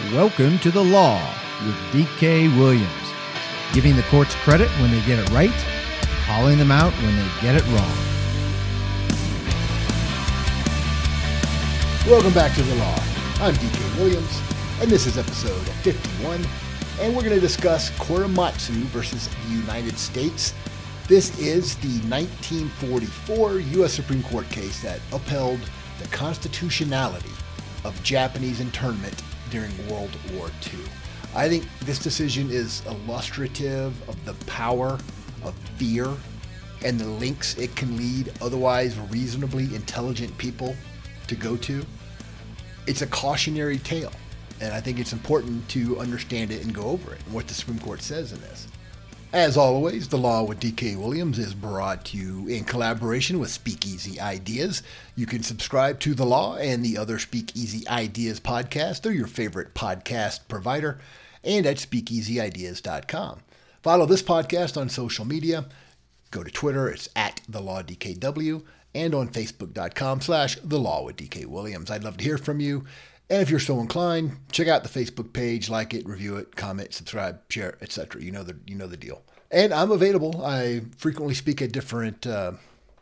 Welcome to the law with DK Williams, giving the courts credit when they get it right, calling them out when they get it wrong. Welcome back to the law. I'm DK Williams, and this is episode 51, and we're going to discuss Korematsu versus the United States. This is the 1944 U.S. Supreme Court case that upheld the constitutionality of Japanese internment during World War II. I think this decision is illustrative of the power of fear and the links it can lead otherwise reasonably intelligent people to go to. It's a cautionary tale, and I think it's important to understand it and go over it and what the Supreme Court says in this. As always, The Law with DK Williams is brought to you in collaboration with Speakeasy Ideas. You can subscribe to The Law and the other Speakeasy Ideas podcast through your favorite podcast provider and at speakeasyideas.com. Follow this podcast on social media. Go to Twitter, it's at The Law DKW, and on Facebook.com slash The Law with DK Williams. I'd love to hear from you. And if you're so inclined, check out the Facebook page, like it, review it, comment, subscribe, share, etc. You know the you know the deal. And I'm available. I frequently speak at different uh,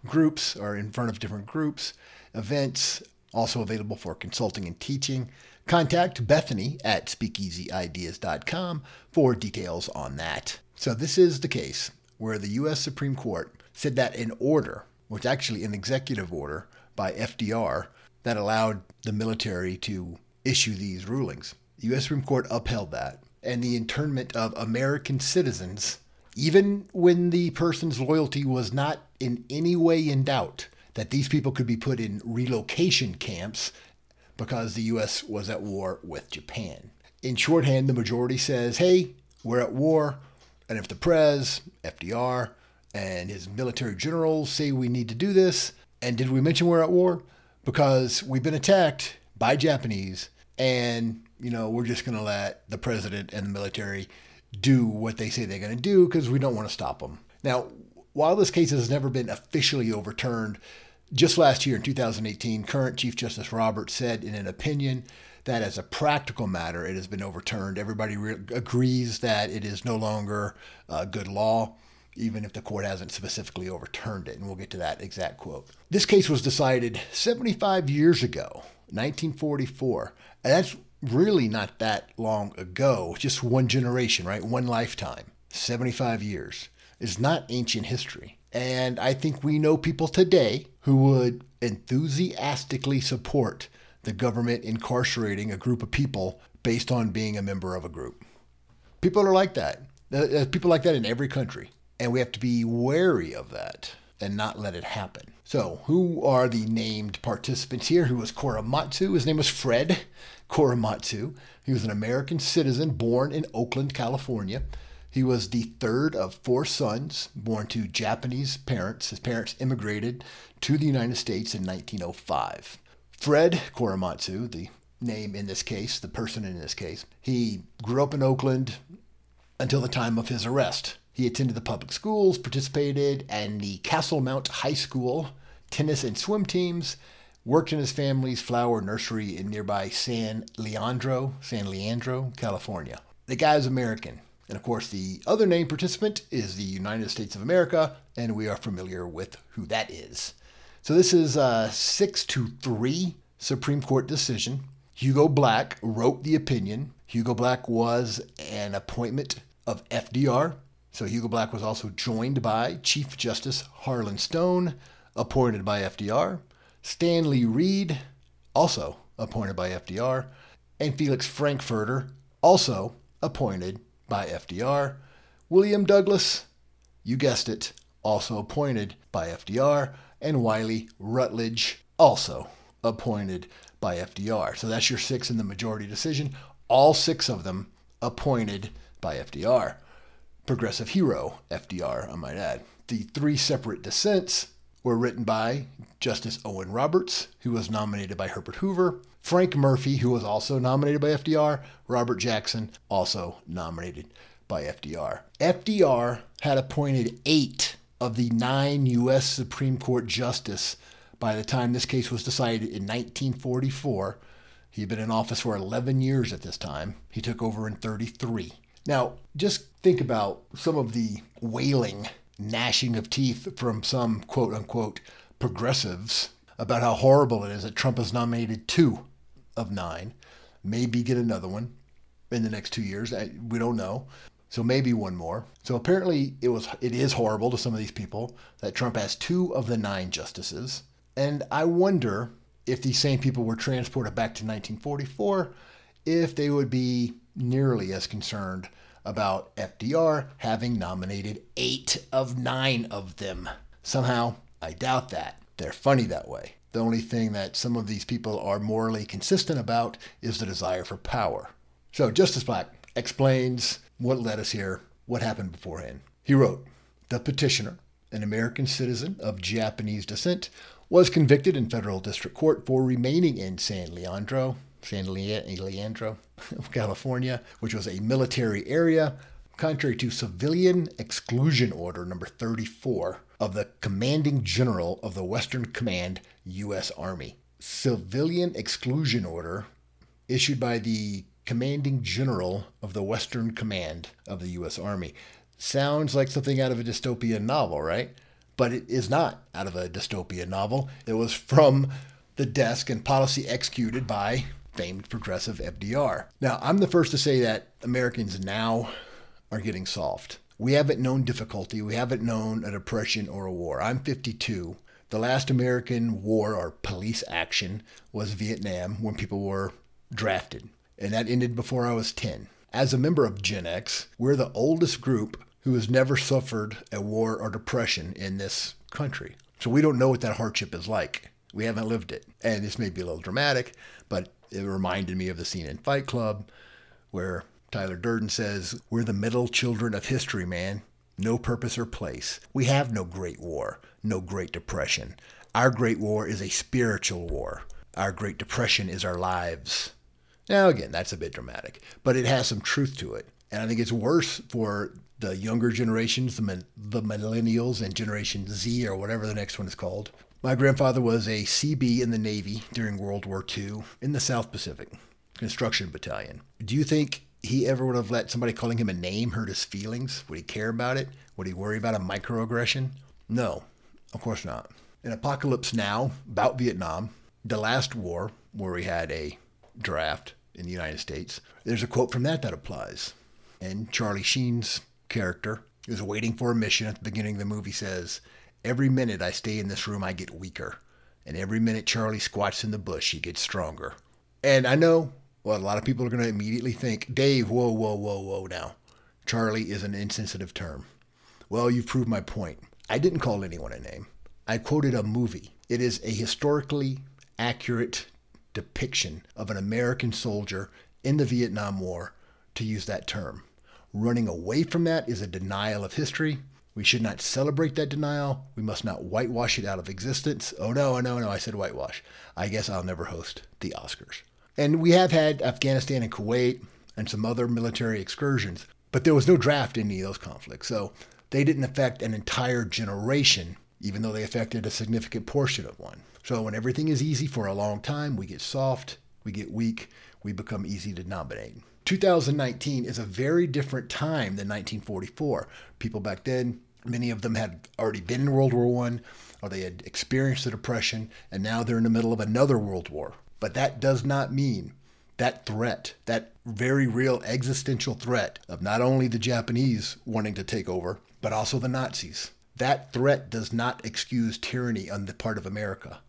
groups or in front of different groups, events. Also available for consulting and teaching. Contact Bethany at speakeasyideas.com for details on that. So this is the case where the U.S. Supreme Court said that an order, which actually an executive order by FDR that allowed the military to issue these rulings. The U.S. Supreme Court upheld that. And the internment of American citizens, even when the person's loyalty was not in any way in doubt, that these people could be put in relocation camps because the U.S. was at war with Japan. In shorthand, the majority says, hey, we're at war, and if the Prez, FDR, and his military generals say we need to do this, and did we mention we're at war? Because we've been attacked by Japanese, and you know we're just going to let the president and the military do what they say they're going to do because we don't want to stop them. Now, while this case has never been officially overturned, just last year in 2018, current Chief Justice Roberts said in an opinion that as a practical matter, it has been overturned. Everybody re- agrees that it is no longer uh, good law even if the court hasn't specifically overturned it. And we'll get to that exact quote. This case was decided 75 years ago, 1944. And that's really not that long ago, just one generation, right? One lifetime. 75 years is not ancient history. And I think we know people today who would enthusiastically support the government incarcerating a group of people based on being a member of a group. People are like that. There's people like that in every country. And we have to be wary of that and not let it happen. So, who are the named participants here? Who was Korematsu? His name was Fred Korematsu. He was an American citizen born in Oakland, California. He was the third of four sons born to Japanese parents. His parents immigrated to the United States in 1905. Fred Korematsu, the name in this case, the person in this case, he grew up in Oakland until the time of his arrest he attended the public schools, participated in the Castlemont High School tennis and swim teams, worked in his family's flower nursery in nearby San Leandro, San Leandro, California. The guy is American. And of course, the other named participant is the United States of America, and we are familiar with who that is. So this is a 6 to 3 Supreme Court decision. Hugo Black wrote the opinion. Hugo Black was an appointment of FDR, so Hugo Black was also joined by Chief Justice Harlan Stone, appointed by FDR, Stanley Reed, also appointed by FDR, and Felix Frankfurter, also appointed by FDR, William Douglas, you guessed it, also appointed by FDR, and Wiley Rutledge, also appointed by FDR. So that's your six in the majority decision. All six of them appointed by FDR progressive hero, FDR, I might add. The three separate dissents were written by Justice Owen Roberts, who was nominated by Herbert Hoover, Frank Murphy, who was also nominated by FDR, Robert Jackson, also nominated by FDR. FDR had appointed eight of the nine U.S. Supreme Court justices by the time this case was decided in 1944 He'd been in office for 11 years at this time. He took over in 33. Now, just think about some of the wailing, gnashing of teeth from some quote unquote progressives about how horrible it is that Trump has nominated two of nine, maybe get another one in the next two years. We don't know. So maybe one more. So apparently it was it is horrible to some of these people that Trump has two of the nine justices. And I wonder if these same people were transported back to 1944, if they would be nearly as concerned about FDR having nominated eight of nine of them. Somehow, I doubt that. They're funny that way. The only thing that some of these people are morally consistent about is the desire for power. So, Justice Black explains what led us here, what happened beforehand. He wrote The petitioner, an American citizen of Japanese descent, was convicted in federal district court for remaining in San Leandro, San Leandro, California, which was a military area, contrary to Civilian Exclusion Order number 34 of the Commanding General of the Western Command, U.S. Army. Civilian Exclusion Order issued by the Commanding General of the Western Command of the U.S. Army. Sounds like something out of a dystopian novel, right? But it is not out of a dystopian novel. It was from the desk and policy executed by famed progressive FDR. Now, I'm the first to say that Americans now are getting soft. We haven't known difficulty. We haven't known a depression or a war. I'm 52. The last American war or police action was Vietnam when people were drafted, and that ended before I was 10. As a member of Gen X, we're the oldest group who has never suffered a war or depression in this country. So we don't know what that hardship is like. We haven't lived it. And this may be a little dramatic, but it reminded me of the scene in Fight Club where Tyler Durden says, We're the middle children of history, man. No purpose or place. We have no great war, no great depression. Our great war is a spiritual war. Our great depression is our lives. Now, again, that's a bit dramatic, but it has some truth to it. And I think it's worse for the younger generations, the, the millennials and Generation Z or whatever the next one is called, my grandfather was a CB in the Navy during World War II in the South Pacific Construction Battalion. Do you think he ever would have let somebody calling him a name hurt his feelings? Would he care about it? Would he worry about a microaggression? No, of course not. In Apocalypse Now, about Vietnam, the last war where we had a draft in the United States, there's a quote from that that applies. And Charlie Sheen's character is waiting for a mission at the beginning of the movie says, Every minute I stay in this room, I get weaker. And every minute Charlie squats in the bush, he gets stronger. And I know, well, a lot of people are going to immediately think, Dave, whoa, whoa, whoa, whoa now. Charlie is an insensitive term. Well, you've proved my point. I didn't call anyone a name. I quoted a movie. It is a historically accurate depiction of an American soldier in the Vietnam War, to use that term. Running away from that is a denial of history, we should not celebrate that denial. We must not whitewash it out of existence. Oh, no, oh, no, no, I said whitewash. I guess I'll never host the Oscars. And we have had Afghanistan and Kuwait and some other military excursions, but there was no draft in any of those conflicts. So they didn't affect an entire generation, even though they affected a significant portion of one. So when everything is easy for a long time, we get soft, we get weak, we become easy to nominate. 2019 is a very different time than 1944. People back then Many of them had already been in World War One, or they had experienced the Depression, and now they're in the middle of another world war. But that does not mean that threat, that very real existential threat of not only the Japanese wanting to take over, but also the Nazis. That threat does not excuse tyranny on the part of America.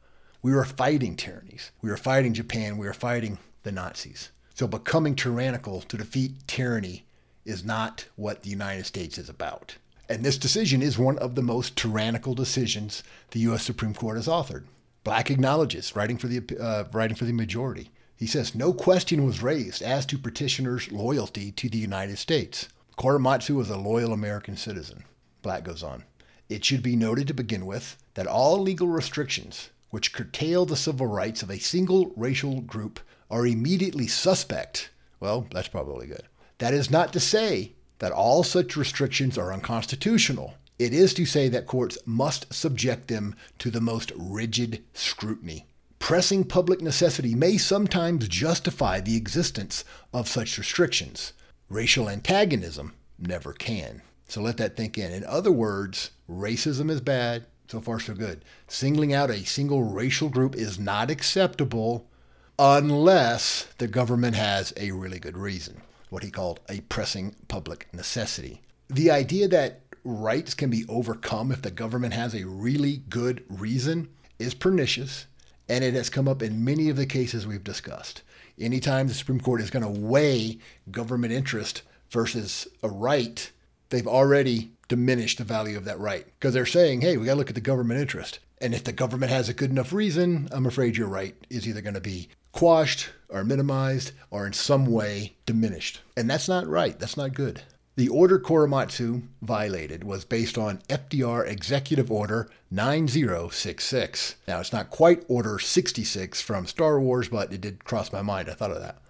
We were fighting tyrannies. We were fighting Japan. We were fighting the Nazis. So becoming tyrannical to defeat tyranny is not what the United States is about. And this decision is one of the most tyrannical decisions the U.S. Supreme Court has authored. Black acknowledges, writing for the uh, writing for the majority. He says no question was raised as to petitioners' loyalty to the United States. Korematsu was a loyal American citizen. Black goes on. It should be noted to begin with that all legal restrictions which curtail the civil rights of a single racial group are immediately suspect. Well, that's probably good. That is not to say that all such restrictions are unconstitutional. It is to say that courts must subject them to the most rigid scrutiny. pressing public necessity may sometimes justify the existence of such restrictions. Racial antagonism never can. So let that think in. In other words, racism is bad. So far, so good. Singling out a single racial group is not acceptable unless the government has a really good reason, what he called a pressing public necessity. The idea that rights can be overcome if the government has a really good reason is pernicious, and it has come up in many of the cases we've discussed. Anytime the Supreme Court is going to weigh government interest versus a right, they've already diminished the value of that right because they're saying, hey, we got to look at the government interest. And if the government has a good enough reason, I'm afraid your right is either going to be quashed or minimized or in some way diminished. And that's not right. That's not good. The order Korematsu violated was based on FDR Executive Order 9066. Now, it's not quite Order 66 from Star Wars, but it did cross my mind. I thought of that.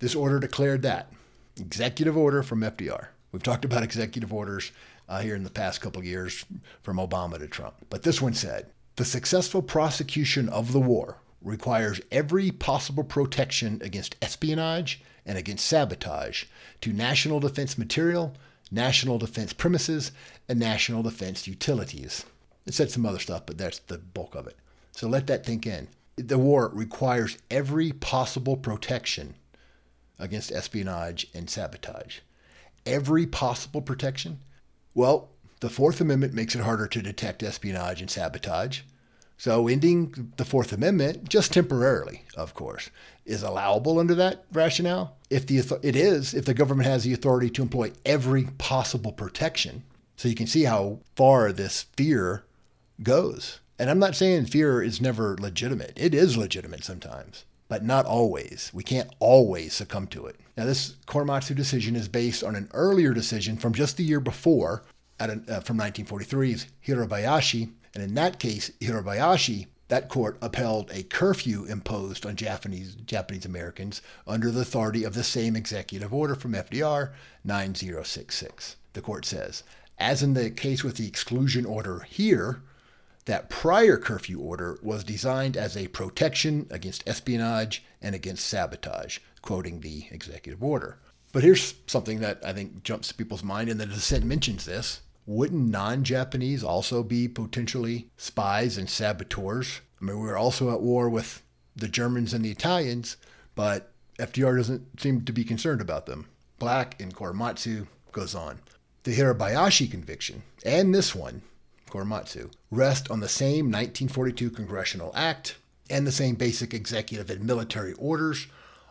This order declared that executive order from FDR. We've talked about executive orders uh, here in the past couple years from Obama to Trump. But this one said the successful prosecution of the war requires every possible protection against espionage and against sabotage to national defense material, national defense premises, and national defense utilities. It said some other stuff, but that's the bulk of it. So let that think in. The war requires every possible protection against espionage and sabotage. Every possible protection? Well, the Fourth Amendment makes it harder to detect espionage and sabotage. So, ending the Fourth Amendment, just temporarily, of course, is allowable under that rationale. If the it is, if the government has the authority to employ every possible protection, so you can see how far this fear goes. And I'm not saying fear is never legitimate. It is legitimate sometimes, but not always. We can't always succumb to it. Now, this Korematsu decision is based on an earlier decision from just the year before, an, uh, from 1943's Hirabayashi and in that case, Hirabayashi, that court upheld a curfew imposed on Japanese Japanese Americans under the authority of the same executive order from FDR 9066. The court says, as in the case with the exclusion order here, that prior curfew order was designed as a protection against espionage and against sabotage, quoting the executive order. But here's something that I think jumps to people's mind, and the dissent mentions this wouldn't non Japanese also be potentially spies and saboteurs? I mean, we were also at war with the Germans and the Italians, but FDR doesn't seem to be concerned about them. Black in Korematsu goes on. The Hirabayashi conviction and this one, Korematsu, rest on the same 1942 Congressional Act and the same basic executive and military orders,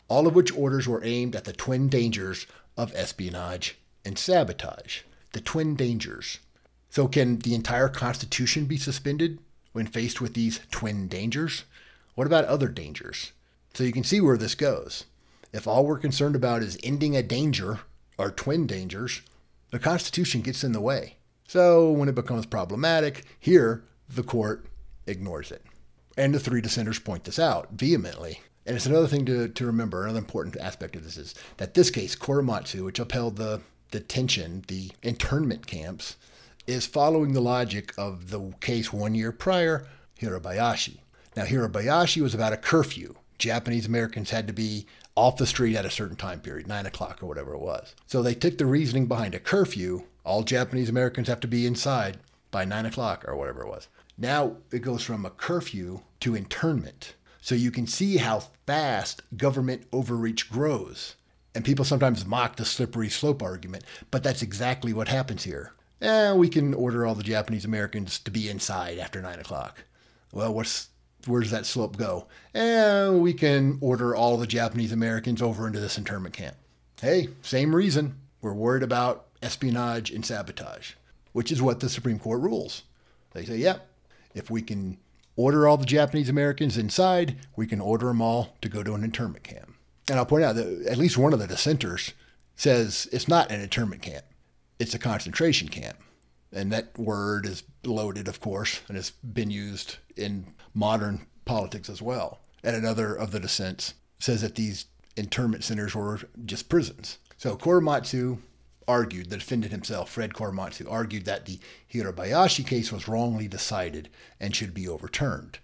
all of which orders were aimed at the twin dangers of espionage and sabotage the twin dangers. So, can the entire Constitution be suspended when faced with these twin dangers? What about other dangers? So, you can see where this goes. If all we're concerned about is ending a danger, or twin dangers, the Constitution gets in the way. So, when it becomes problematic, here the court ignores it. And the three dissenters point this out vehemently. And it's another thing to, to remember, another important aspect of this is that this case, Korematsu, which upheld the detention, the internment camps, is following the logic of the case one year prior, Hirabayashi. Now, Hirabayashi was about a curfew. Japanese Americans had to be off the street at a certain time period, 9 o'clock or whatever it was. So they took the reasoning behind a curfew. All Japanese Americans have to be inside by 9 o'clock or whatever it was. Now it goes from a curfew to internment. So you can see how fast government overreach grows. And people sometimes mock the slippery slope argument, but that's exactly what happens here. Eh, we can order all the Japanese Americans to be inside after nine o'clock. Well, what's where does that slope go? Eh, we can order all the Japanese Americans over into this internment camp. Hey, same reason. We're worried about espionage and sabotage, which is what the Supreme Court rules. They say, yep, if we can order all the Japanese Americans inside, we can order them all to go to an internment camp. And I'll point out that at least one of the dissenters says it's not an internment camp, it's a concentration camp. And that word is loaded, of course, and it's been used in modern politics as well. And another of the dissents says that these internment centers were just prisons. So Korematsu argued, the defendant himself, Fred Korematsu, argued that the Hirabayashi case was wrongly decided and should be overturned.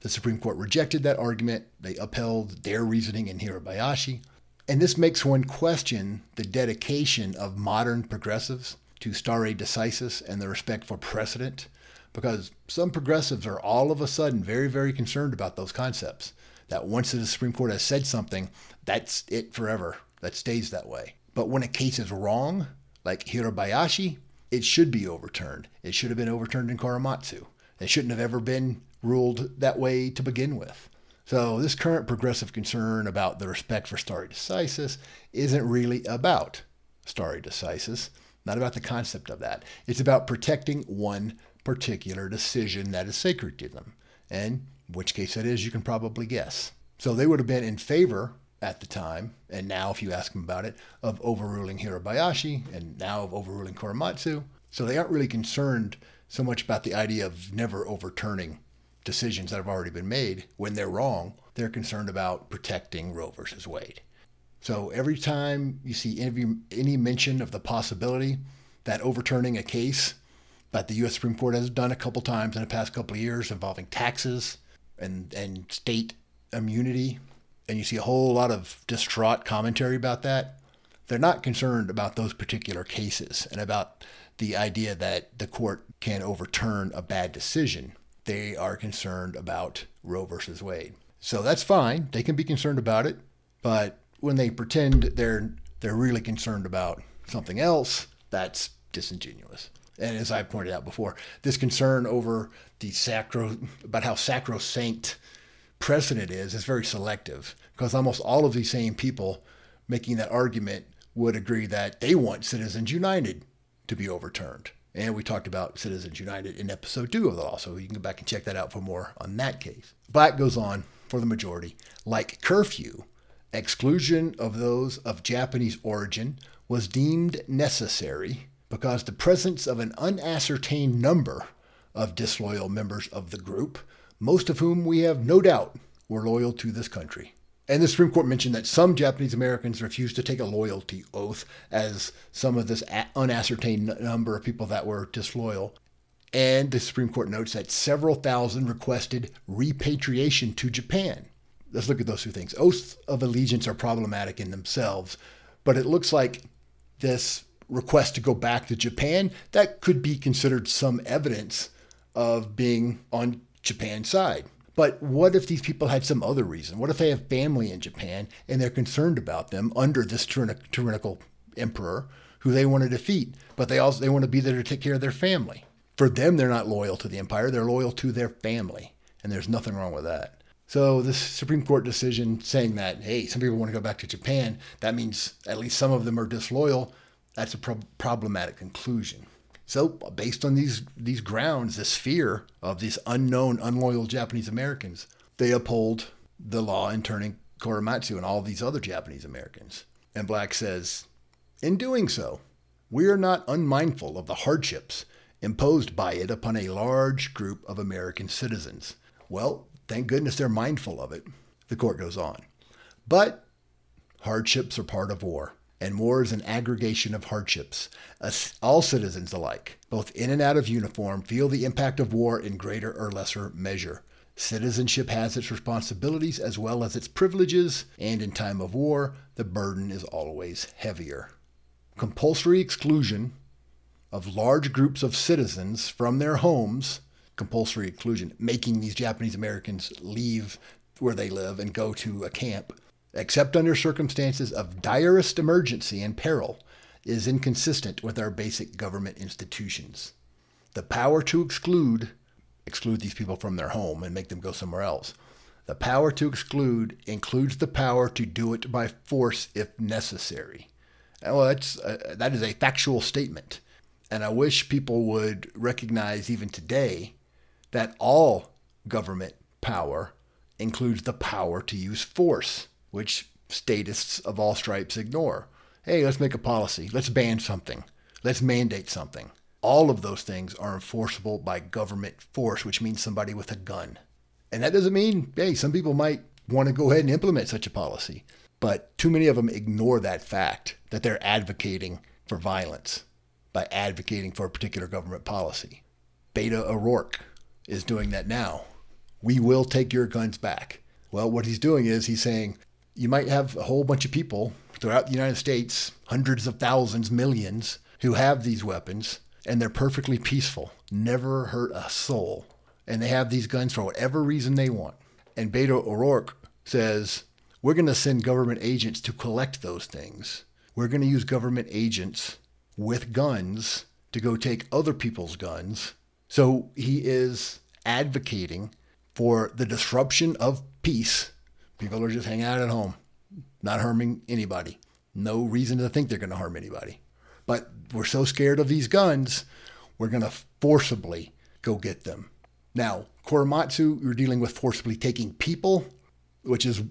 The Supreme Court rejected that argument. They upheld their reasoning in Hirabayashi. And this makes one question the dedication of modern progressives to stare decisis and the respect for precedent, because some progressives are all of a sudden very, very concerned about those concepts. That once the Supreme Court has said something, that's it forever. That stays that way. But when a case is wrong, like Hirabayashi, it should be overturned. It should have been overturned in Korematsu. It shouldn't have ever been ruled that way to begin with. So, this current progressive concern about the respect for stare decisis isn't really about stare decisis, not about the concept of that. It's about protecting one particular decision that is sacred to them. And which case that is, you can probably guess. So, they would have been in favor at the time, and now, if you ask them about it, of overruling Hirabayashi and now of overruling Korematsu. So, they aren't really concerned so much about the idea of never overturning decisions that have already been made when they're wrong. They're concerned about protecting Roe versus Wade. So every time you see any, any mention of the possibility that overturning a case that the U.S. Supreme Court has done a couple times in the past couple of years involving taxes and, and state immunity, and you see a whole lot of distraught commentary about that, they're not concerned about those particular cases and about the idea that the court can overturn a bad decision. They are concerned about Roe versus Wade. So that's fine. They can be concerned about it, but when they pretend they're they're really concerned about something else, that's disingenuous. And as I pointed out before, this concern over the sacro about how sacrosanct precedent is is very selective because almost all of these same people making that argument would agree that they want Citizens United to be overturned. And we talked about Citizens United in episode two of the law, so you can go back and check that out for more on that case. Black goes on for the majority. Like curfew, exclusion of those of Japanese origin was deemed necessary because the presence of an unascertained number of disloyal members of the group, most of whom we have no doubt were loyal to this country. And the Supreme Court mentioned that some Japanese Americans refused to take a loyalty oath, as some of this unascertained number of people that were disloyal. And the Supreme Court notes that several thousand requested repatriation to Japan. Let's look at those two things. Oaths of allegiance are problematic in themselves, but it looks like this request to go back to Japan, that could be considered some evidence of being on Japan's side. But what if these people had some other reason? What if they have family in Japan and they're concerned about them under this tyrannical emperor who they want to defeat, but they also they want to be there to take care of their family. For them, they're not loyal to the empire; they're loyal to their family, and there's nothing wrong with that. So this Supreme Court decision saying that hey, some people want to go back to Japan, that means at least some of them are disloyal. That's a pro- problematic conclusion. So, based on these these grounds, this fear of these unknown, unloyal Japanese Americans, they uphold the law in turning Korematsu and all these other Japanese Americans. And Black says, in doing so, we are not unmindful of the hardships imposed by it upon a large group of American citizens. Well, thank goodness they're mindful of it. The court goes on. But hardships are part of war and war is an aggregation of hardships. All citizens alike, both in and out of uniform, feel the impact of war in greater or lesser measure. Citizenship has its responsibilities as well as its privileges, and in time of war, the burden is always heavier. Compulsory exclusion of large groups of citizens from their homes, compulsory exclusion, making these Japanese Americans leave where they live and go to a camp, except under circumstances of direst emergency and peril, is inconsistent with our basic government institutions. The power to exclude, exclude these people from their home and make them go somewhere else. The power to exclude includes the power to do it by force if necessary. Well, that's, uh, that is a factual statement. And I wish people would recognize even today that all government power includes the power to use force which statists of all stripes ignore. Hey, let's make a policy. Let's ban something. Let's mandate something. All of those things are enforceable by government force, which means somebody with a gun. And that doesn't mean, hey, some people might want to go ahead and implement such a policy. But too many of them ignore that fact that they're advocating for violence by advocating for a particular government policy. Beto O'Rourke is doing that now we will take your guns back. Well, what he's doing is he's saying, you might have a whole bunch of people throughout the United States, hundreds of thousands, millions, who have these weapons, and they're perfectly peaceful, never hurt a soul. And they have these guns for whatever reason they want. And Beto O'Rourke says, we're going to send government agents to collect those things. We're going to use government agents with guns to go take other people's guns. So he is advocating for the disruption of peace. People are just hanging out at home, not harming anybody. No reason to think they're going to harm anybody. But we're so scared of these guns, we're going to forcibly go get them. Now, Korematsu, you're dealing with forcibly taking people, which is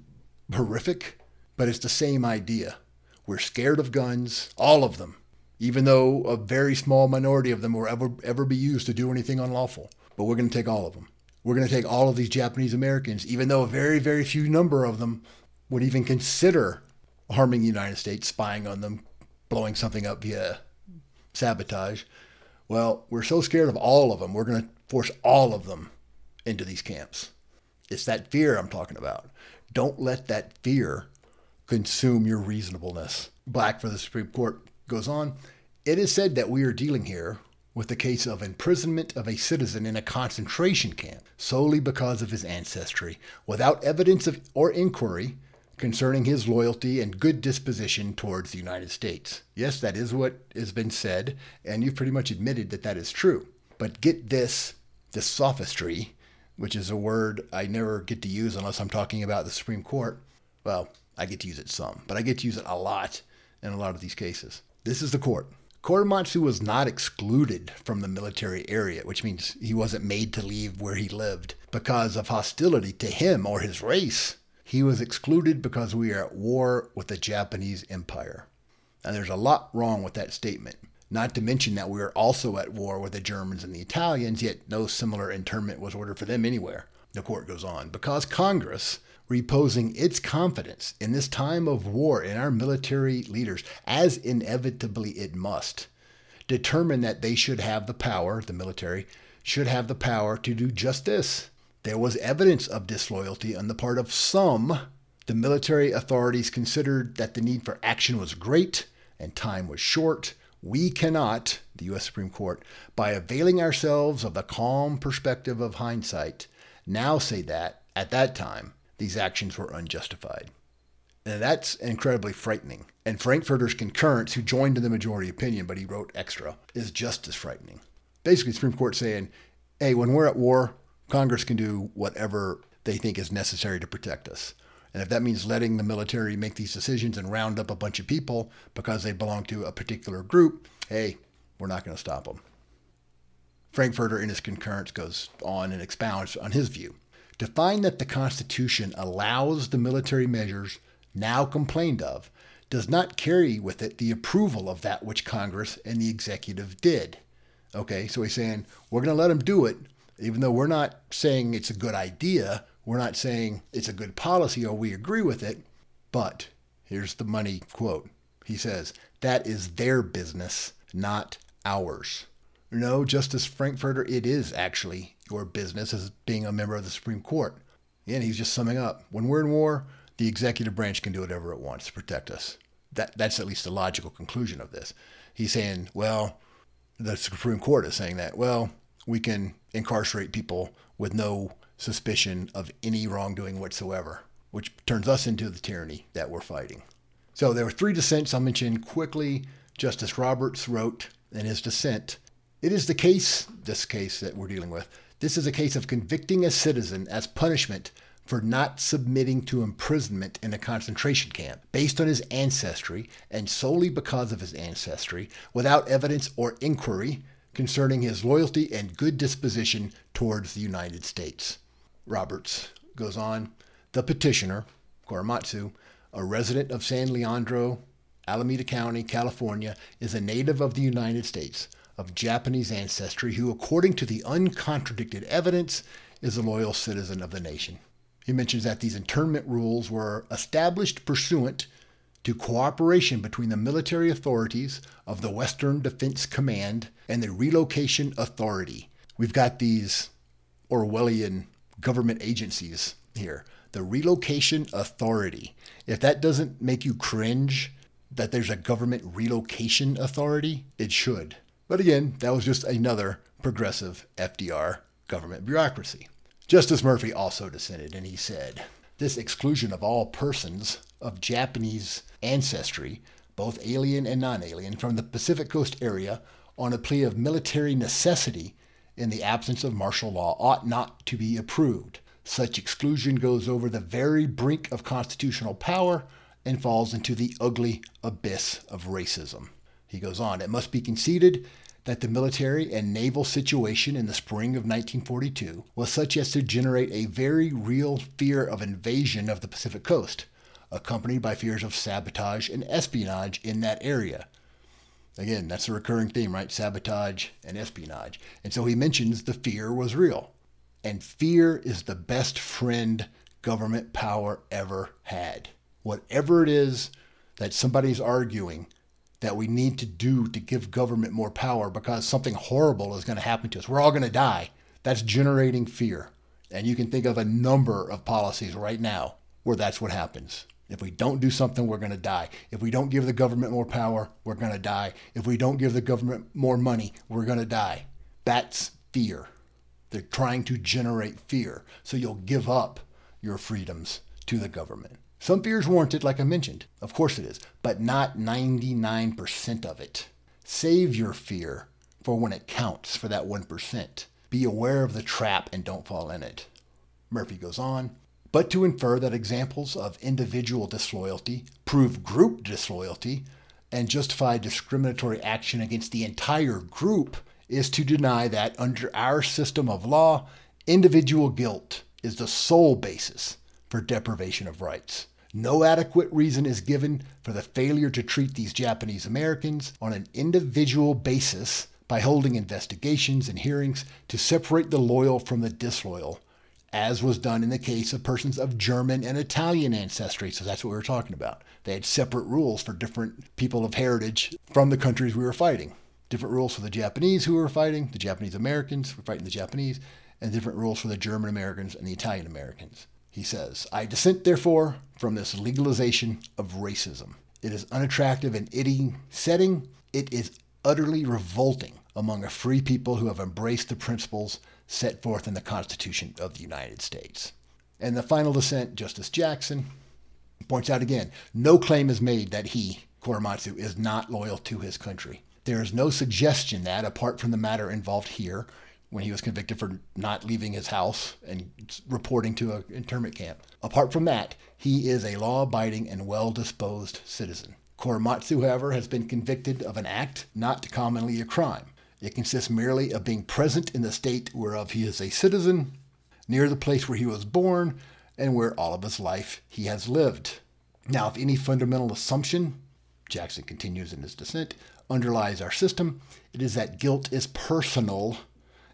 horrific, but it's the same idea. We're scared of guns, all of them, even though a very small minority of them will ever, ever be used to do anything unlawful. But we're going to take all of them. We're going to take all of these Japanese Americans, even though a very, very few number of them would even consider harming the United States, spying on them, blowing something up via sabotage. Well, we're so scared of all of them, we're going to force all of them into these camps. It's that fear I'm talking about. Don't let that fear consume your reasonableness. Black for the Supreme Court goes on. It is said that we are dealing here with the case of imprisonment of a citizen in a concentration camp solely because of his ancestry, without evidence of, or inquiry concerning his loyalty and good disposition towards the United States. Yes, that is what has been said, and you've pretty much admitted that that is true. But get this, this sophistry, which is a word I never get to use unless I'm talking about the Supreme Court. Well, I get to use it some, but I get to use it a lot in a lot of these cases. This is the court. Korematsu was not excluded from the military area, which means he wasn't made to leave where he lived because of hostility to him or his race. He was excluded because we are at war with the Japanese Empire. And there's a lot wrong with that statement. Not to mention that we are also at war with the Germans and the Italians, yet no similar internment was ordered for them anywhere. The court goes on. Because Congress, reposing its confidence in this time of war in our military leaders, as inevitably it must, determine that they should have the power, the military, should have the power to do just this there was evidence of disloyalty on the part of some. The military authorities considered that the need for action was great and time was short. We cannot, the U.S. Supreme Court, by availing ourselves of the calm perspective of hindsight, now say that, at that time, these actions were unjustified. And that's incredibly frightening. And Frankfurter's concurrence, who joined in the majority opinion, but he wrote extra, is just as frightening. Basically, Supreme Court saying, hey, when we're at war, Congress can do whatever they think is necessary to protect us. And if that means letting the military make these decisions and round up a bunch of people because they belong to a particular group, hey, we're not going to stop them. Frankfurter, in his concurrence, goes on and expounds on his view. To find that the Constitution allows the military measures now complained of does not carry with it the approval of that which Congress and the executive did. Okay, so he's saying we're going to let them do it, even though we're not saying it's a good idea, we're not saying it's a good policy or we agree with it, but here's the money quote. He says, that is their business, not ours. No, Justice Frankfurter, it is actually your business as being a member of the Supreme Court. And he's just summing up. When we're in war, the executive branch can do whatever it wants to protect us. That, that's at least the logical conclusion of this. He's saying, well, the Supreme Court is saying that, well, we can incarcerate people with no suspicion of any wrongdoing whatsoever, which turns us into the tyranny that we're fighting. So there were three dissents I'll mention quickly. Justice Roberts wrote in his dissent It is the case, this case that we're dealing with, this is a case of convicting a citizen as punishment for not submitting to imprisonment in a concentration camp based on his ancestry and solely because of his ancestry without evidence or inquiry concerning his loyalty and good disposition towards the United States. Roberts goes on The petitioner, Korematsu, a resident of San Leandro, Alameda County, California, is a native of the United States of Japanese ancestry who, according to the uncontradicted evidence, is a loyal citizen of the nation. He mentions that these internment rules were established pursuant to cooperation between the military authorities of the Western Defense Command and the Relocation Authority. We've got these Orwellian government agencies here. The Relocation Authority. If that doesn't make you cringe that there's a government relocation authority, it should. But again, that was just another progressive FDR government bureaucracy. Justice Murphy also dissented and he said, This exclusion of all persons of Japanese ancestry, both alien and non alien, from the Pacific Coast area on a plea of military necessity in the absence of martial law ought not to be approved. Such exclusion goes over the very brink of constitutional power and falls into the ugly abyss of racism. He goes on, it must be conceded that the military and naval situation in the spring of 1942 was such as to generate a very real fear of invasion of the Pacific coast, accompanied by fears of sabotage and espionage in that area. Again, that's a recurring theme, right? Sabotage and espionage. And so he mentions the fear was real. And fear is the best friend government power ever had. Whatever it is that somebody's arguing that we need to do to give government more power because something horrible is going to happen to us. We're all going to die. That's generating fear. And you can think of a number of policies right now where that's what happens. If we don't do something, we're going to die. If we don't give the government more power, we're going to die. If we don't give the government more money, we're going to die. That's fear. They're trying to generate fear. So you'll give up your freedoms to the government. Some fear is warranted, like I mentioned. Of course it is, but not 99% of it. Save your fear for when it counts for that 1%. Be aware of the trap and don't fall in it. Murphy goes on, but to infer that examples of individual disloyalty prove group disloyalty and justify discriminatory action against the entire group is to deny that under our system of law, individual guilt is the sole basis for deprivation of rights. No adequate reason is given for the failure to treat these Japanese Americans on an individual basis by holding investigations and hearings to separate the loyal from the disloyal, as was done in the case of persons of German and Italian ancestry. So that's what we were talking about. They had separate rules for different people of heritage from the countries we were fighting. Different rules for the Japanese who were fighting, the Japanese Americans were fighting the Japanese, and different rules for the German Americans and the Italian Americans. He says, I dissent, therefore, from this legalization of racism. It is unattractive in any setting. It is utterly revolting among a free people who have embraced the principles set forth in the Constitution of the United States. And the final dissent, Justice Jackson, points out again no claim is made that he, Korematsu, is not loyal to his country. There is no suggestion that, apart from the matter involved here, when he was convicted for not leaving his house and reporting to an internment camp. Apart from that, he is a law abiding and well disposed citizen. Korematsu, however, has been convicted of an act not commonly a crime. It consists merely of being present in the state whereof he is a citizen, near the place where he was born, and where all of his life he has lived. Now, if any fundamental assumption, Jackson continues in his dissent, underlies our system, it is that guilt is personal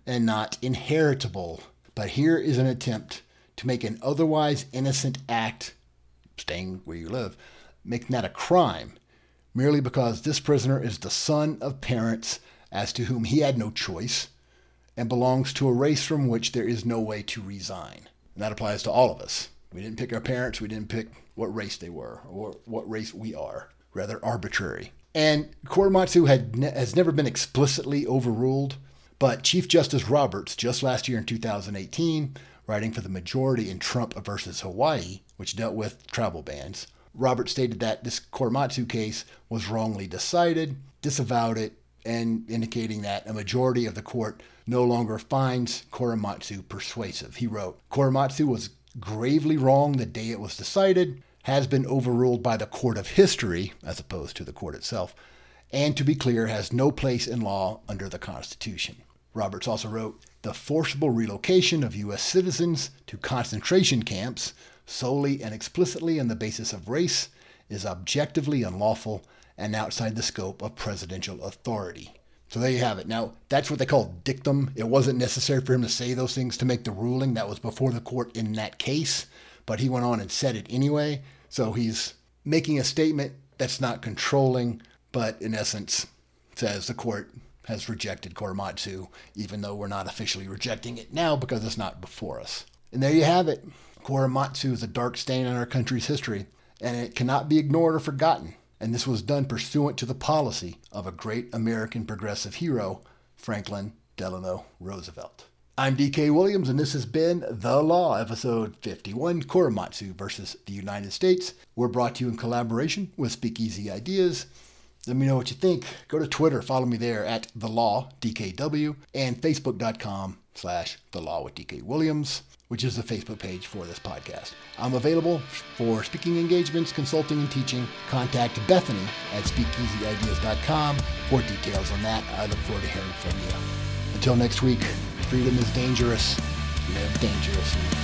and not inheritable. But here is an attempt to make an otherwise innocent act, staying where you live, making that a crime, merely because this prisoner is the son of parents as to whom he had no choice and belongs to a race from which there is no way to resign. And that applies to all of us. We didn't pick our parents, we didn't pick what race they were or what race we are, rather arbitrary. And Korematsu had ne- has never been explicitly overruled, but Chief Justice Roberts, just last year in 2018, writing for the majority in Trump versus Hawaii, which dealt with travel bans, Roberts stated that this Korematsu case was wrongly decided, disavowed it, and indicating that a majority of the court no longer finds Korematsu persuasive. He wrote, Korematsu was gravely wrong the day it was decided, has been overruled by the court of history, as opposed to the court itself, and to be clear, has no place in law under the Constitution. Roberts also wrote The forcible relocation of U.S. citizens to concentration camps solely and explicitly on the basis of race is objectively unlawful and outside the scope of presidential authority. So there you have it. Now, that's what they call dictum. It wasn't necessary for him to say those things to make the ruling. That was before the court in that case, but he went on and said it anyway. So he's making a statement that's not controlling, but in essence says the court has rejected Korematsu, even though we're not officially rejecting it now because it's not before us. And there you have it. Korematsu is a dark stain on our country's history, and it cannot be ignored or forgotten. And this was done pursuant to the policy of a great American progressive hero, Franklin Delano Roosevelt. I'm DK Williams, and this has been The Law, episode 51 Korematsu versus the United States. We're brought to you in collaboration with Speakeasy Ideas. Let me know what you think. Go to Twitter, follow me there at The Law, DKW, and Facebook.com slash The Law with DK Williams, which is the Facebook page for this podcast. I'm available for speaking engagements, consulting, and teaching. Contact Bethany at SpeakeasyIdeas.com for details on that. I look forward to hearing from you. Until next week, freedom is dangerous. Live dangerously.